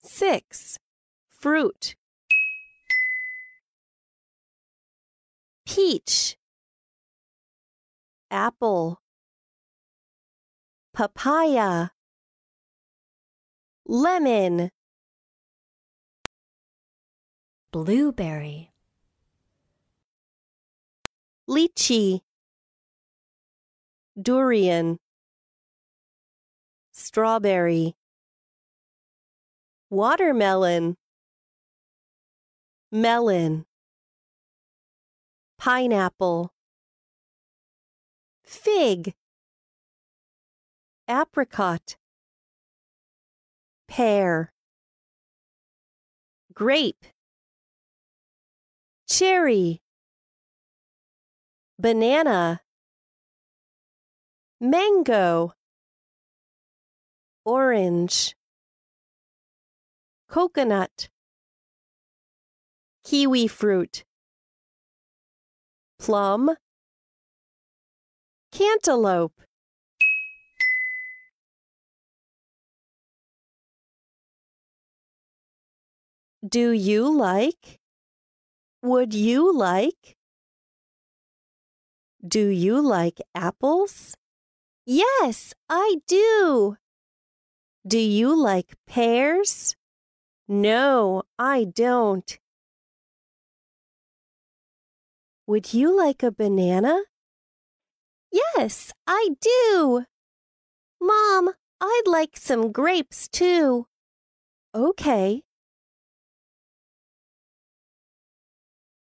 6. Fruit. Peach. Apple. Papaya. Lemon. Blueberry. Lychee. Durian. Strawberry. Watermelon. Melon. Pineapple. Fig. Apricot. Pear. Grape. Cherry. Banana. Mango. Orange. Coconut. Kiwi fruit. Plum. Cantaloupe. Do you like? Would you like? Do you like apples? Yes, I do. Do you like pears? No, I don't. Would you like a banana? Yes, I do. Mom, I'd like some grapes too. Okay.